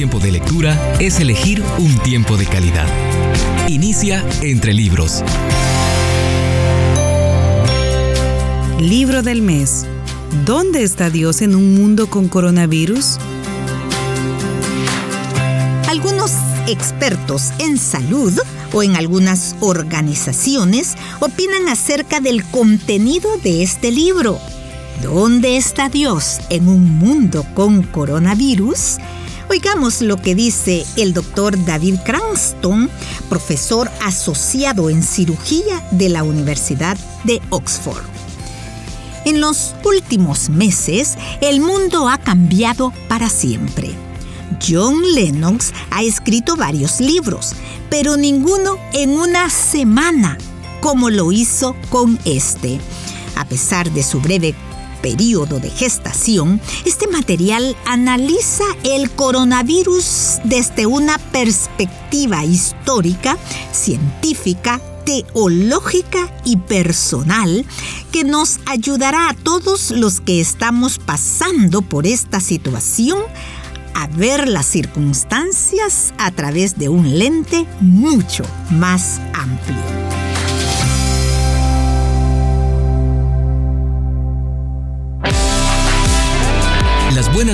tiempo de lectura es elegir un tiempo de calidad. Inicia entre libros. Libro del mes. ¿Dónde está Dios en un mundo con coronavirus? Algunos expertos en salud o en algunas organizaciones opinan acerca del contenido de este libro. ¿Dónde está Dios en un mundo con coronavirus? Oigamos lo que dice el doctor David Cranston, profesor asociado en cirugía de la Universidad de Oxford. En los últimos meses, el mundo ha cambiado para siempre. John Lennox ha escrito varios libros, pero ninguno en una semana, como lo hizo con este. A pesar de su breve periodo de gestación, este material analiza el coronavirus desde una perspectiva histórica, científica, teológica y personal que nos ayudará a todos los que estamos pasando por esta situación a ver las circunstancias a través de un lente mucho más amplio.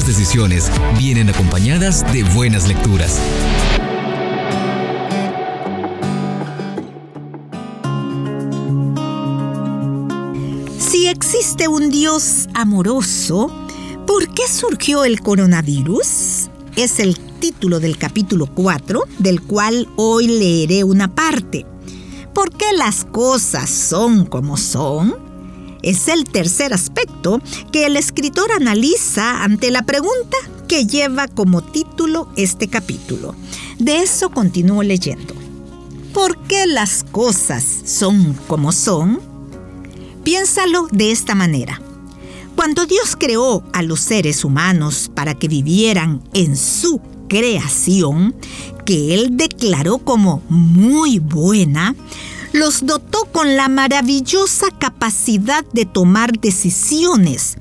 Decisiones vienen acompañadas de buenas lecturas. Si existe un Dios amoroso, ¿Por qué surgió el coronavirus? Es el título del capítulo 4, del cual hoy leeré una parte. ¿Por qué las cosas son como son? Es el tercer aspecto que el escritor analiza ante la pregunta que lleva como título este capítulo. De eso continúo leyendo. ¿Por qué las cosas son como son? Piénsalo de esta manera. Cuando Dios creó a los seres humanos para que vivieran en su creación, que Él declaró como muy buena, los dotó con la maravillosa capacidad de tomar decisiones,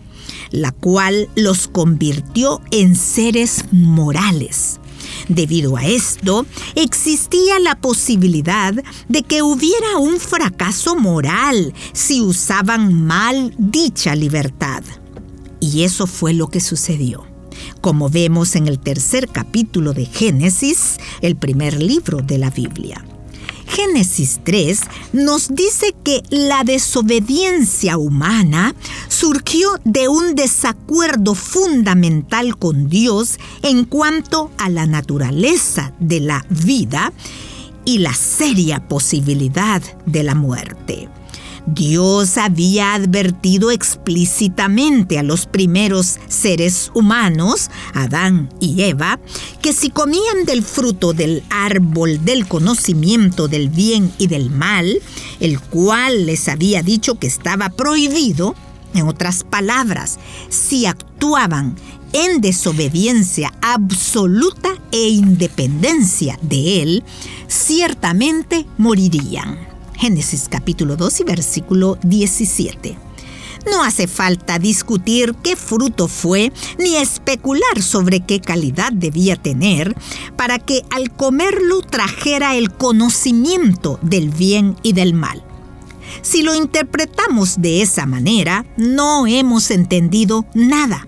la cual los convirtió en seres morales. Debido a esto, existía la posibilidad de que hubiera un fracaso moral si usaban mal dicha libertad. Y eso fue lo que sucedió. Como vemos en el tercer capítulo de Génesis, el primer libro de la Biblia. Génesis 3 nos dice que la desobediencia humana surgió de un desacuerdo fundamental con Dios en cuanto a la naturaleza de la vida y la seria posibilidad de la muerte. Dios había advertido explícitamente a los primeros seres humanos, Adán y Eva, que si comían del fruto del árbol del conocimiento del bien y del mal, el cual les había dicho que estaba prohibido, en otras palabras, si actuaban en desobediencia absoluta e independencia de Él, ciertamente morirían. Génesis capítulo 2 y versículo 17. No hace falta discutir qué fruto fue ni especular sobre qué calidad debía tener para que al comerlo trajera el conocimiento del bien y del mal. Si lo interpretamos de esa manera, no hemos entendido nada.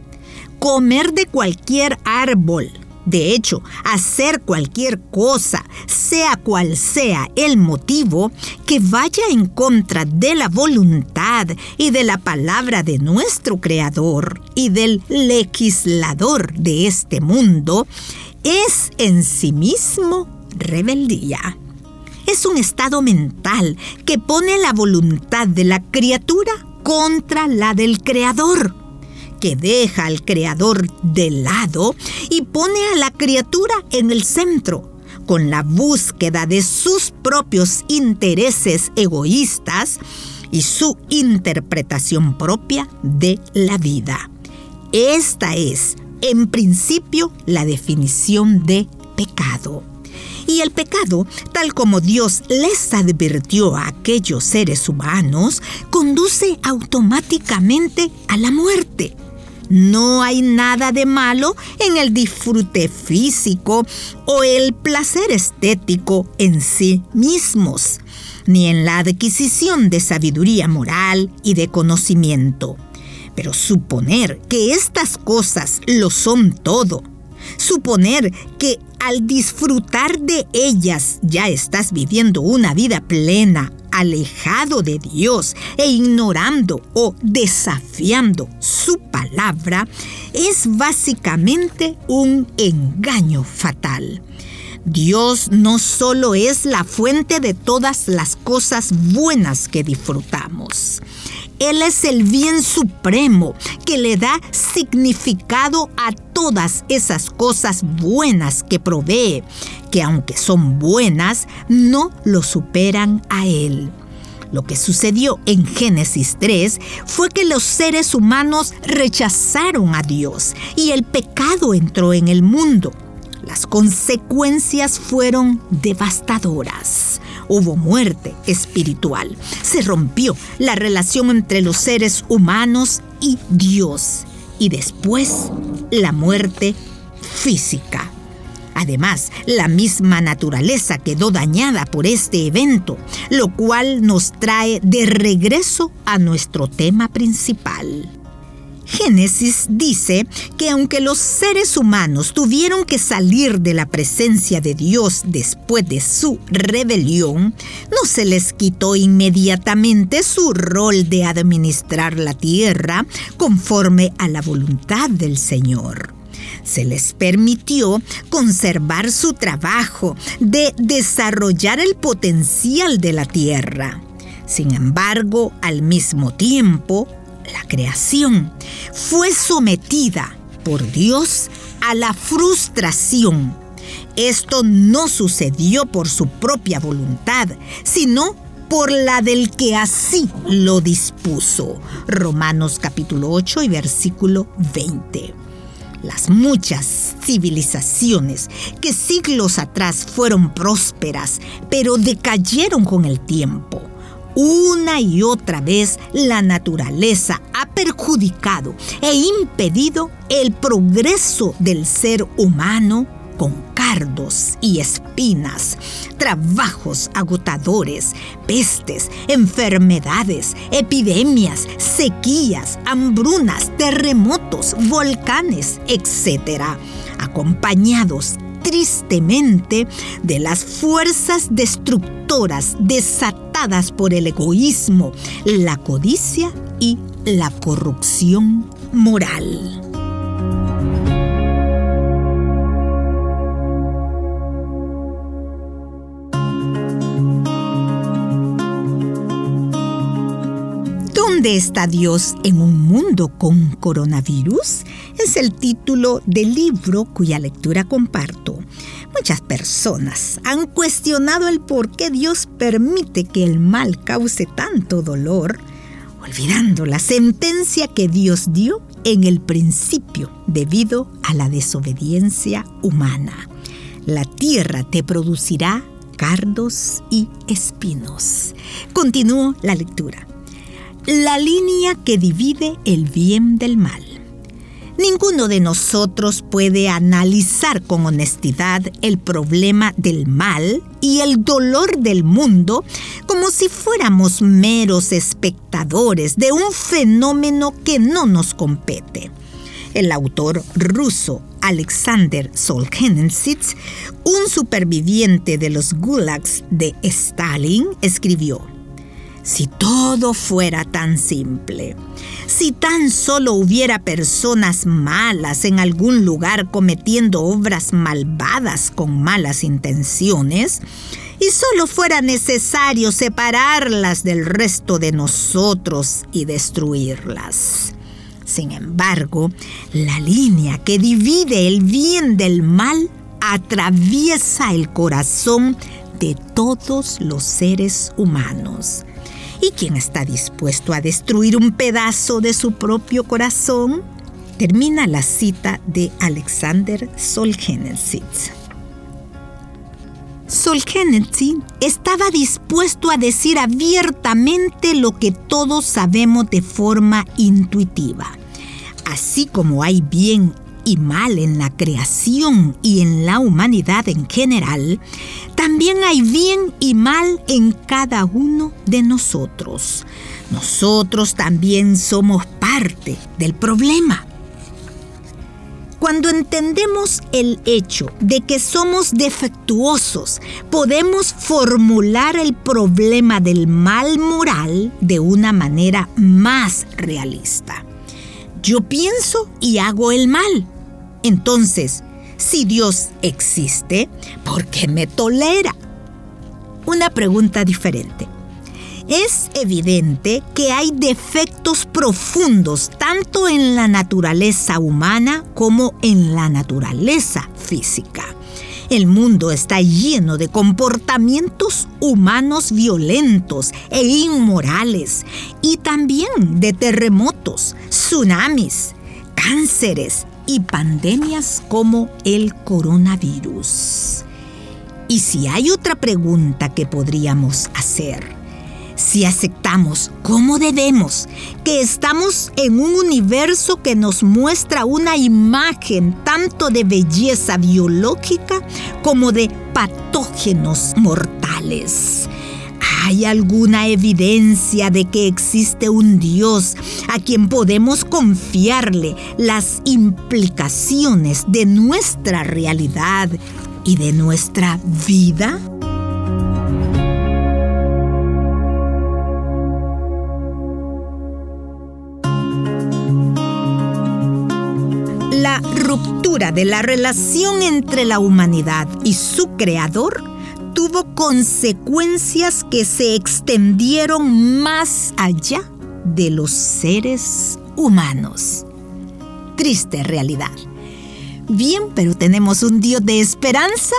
Comer de cualquier árbol, de hecho, hacer cualquier cosa, sea cual sea el motivo, que vaya en contra de la voluntad y de la palabra de nuestro Creador y del legislador de este mundo, es en sí mismo rebeldía. Es un estado mental que pone la voluntad de la criatura contra la del Creador que deja al creador de lado y pone a la criatura en el centro, con la búsqueda de sus propios intereses egoístas y su interpretación propia de la vida. Esta es, en principio, la definición de pecado. Y el pecado, tal como Dios les advirtió a aquellos seres humanos, conduce automáticamente a la muerte No hay nada de malo en el disfrute físico o el placer estético en sí mismos, ni en la adquisición de sabiduría moral y de conocimiento. Pero suponer que estas cosas lo son todo, suponer que al disfrutar de ellas ya estás viviendo una vida plena, alejado de Dios e ignorando o desafiando su palabra, es básicamente un engaño fatal. Dios no solo es la fuente de todas las cosas buenas que disfrutamos, él es el bien supremo que le da significado a todas esas cosas buenas que provee, que aunque son buenas, no lo superan a Él. Lo que sucedió en Génesis 3 fue que los seres humanos rechazaron a Dios y el pecado entró en el mundo. Las consecuencias fueron devastadoras hubo muerte espiritual. Se rompió la relación entre los seres humanos y Dios. Y después la muerte física. Además, la misma naturaleza quedó dañada por este evento, lo cual nos trae de regreso a nuestro tema principal. Génesis dice que aunque los seres humanos tuvieron que salir de la presencia de Dios después de su rebelión, no se les quitó inmediatamente su rol de administrar la tierra conforme a la voluntad del Señor se les permitió conservar su trabajo de desarrollar el potencial de la tierra. Sin embargo, al mismo tiempo, la creación, fue sometida por Dios a la frustración. Esto no sucedió por su propia voluntad, sino por la del que así lo dispuso. Romanos capítulo 8 y versículo 20. Las muchas civilizaciones que siglos atrás fueron prósperas, pero decayeron con el tiempo una y otra vez la naturaleza ha perjudicado e impedido el progreso del ser humano con cardos y espinas, trabajos agotadores, pestes, enfermedades, epidemias, sequías, hambrunas, terremotos, volcanes, etc., acompañados tristemente de las fuerzas destructoras desatadas por el egoísmo, la codicia y la corrupción moral. ¿Dónde está Dios en un mundo con coronavirus? Es el título del libro cuya lectura comparto. Muchas personas han cuestionado el por qué Dios permite que el mal cause tanto dolor, olvidando la sentencia que Dios dio en el principio debido a la desobediencia humana. La tierra te producirá cardos y espinos. Continúo la lectura la línea que divide el bien del mal. Ninguno de nosotros puede analizar con honestidad el problema del mal y el dolor del mundo como si fuéramos meros espectadores de un fenómeno que no nos compete. El autor ruso Alexander Solzhenitsyn, un superviviente de los gulags de Stalin, escribió: si todo fuera tan simple, si tan solo hubiera personas malas en algún lugar cometiendo obras malvadas con malas intenciones, y solo fuera necesario separarlas del resto de nosotros y destruirlas. Sin embargo, la línea que divide el bien del mal atraviesa el corazón de todos los seres humanos. ¿Y quién está dispuesto a destruir un pedazo de su propio corazón? Termina la cita de Alexander Solzhenitsyn. Solzhenitsyn estaba dispuesto a decir abiertamente lo que todos sabemos de forma intuitiva. Así como hay bien y mal en la creación y en la humanidad en general, también hay bien y mal en cada uno de nosotros. Nosotros también somos parte del problema. Cuando entendemos el hecho de que somos defectuosos, podemos formular el problema del mal moral de una manera más realista. Yo pienso y hago el mal. Entonces, si Dios existe, ¿por qué me tolera? Una pregunta diferente. Es evidente que hay defectos profundos tanto en la naturaleza humana como en la naturaleza física. El mundo está lleno de comportamientos humanos violentos e inmorales y también de terremotos, tsunamis, cánceres y pandemias como el coronavirus. Y si hay otra pregunta que podríamos hacer, si aceptamos como debemos que estamos en un universo que nos muestra una imagen tanto de belleza biológica como de patógenos mortales. ¿Hay alguna evidencia de que existe un Dios a quien podemos confiarle las implicaciones de nuestra realidad y de nuestra vida? La ruptura de la relación entre la humanidad y su creador tuvo consecuencias que se extendieron más allá de los seres humanos. Triste realidad. Bien, pero tenemos un Dios de esperanza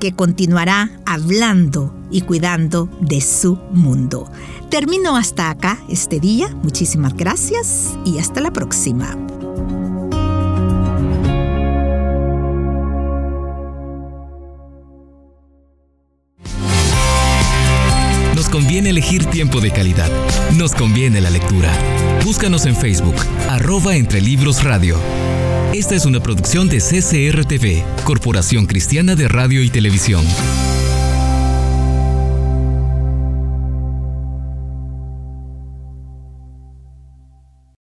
que continuará hablando y cuidando de su mundo. Termino hasta acá este día. Muchísimas gracias y hasta la próxima. Conviene elegir tiempo de calidad. Nos conviene la lectura. Búscanos en Facebook, arroba entre libros radio. Esta es una producción de CCRTV, Corporación Cristiana de Radio y Televisión.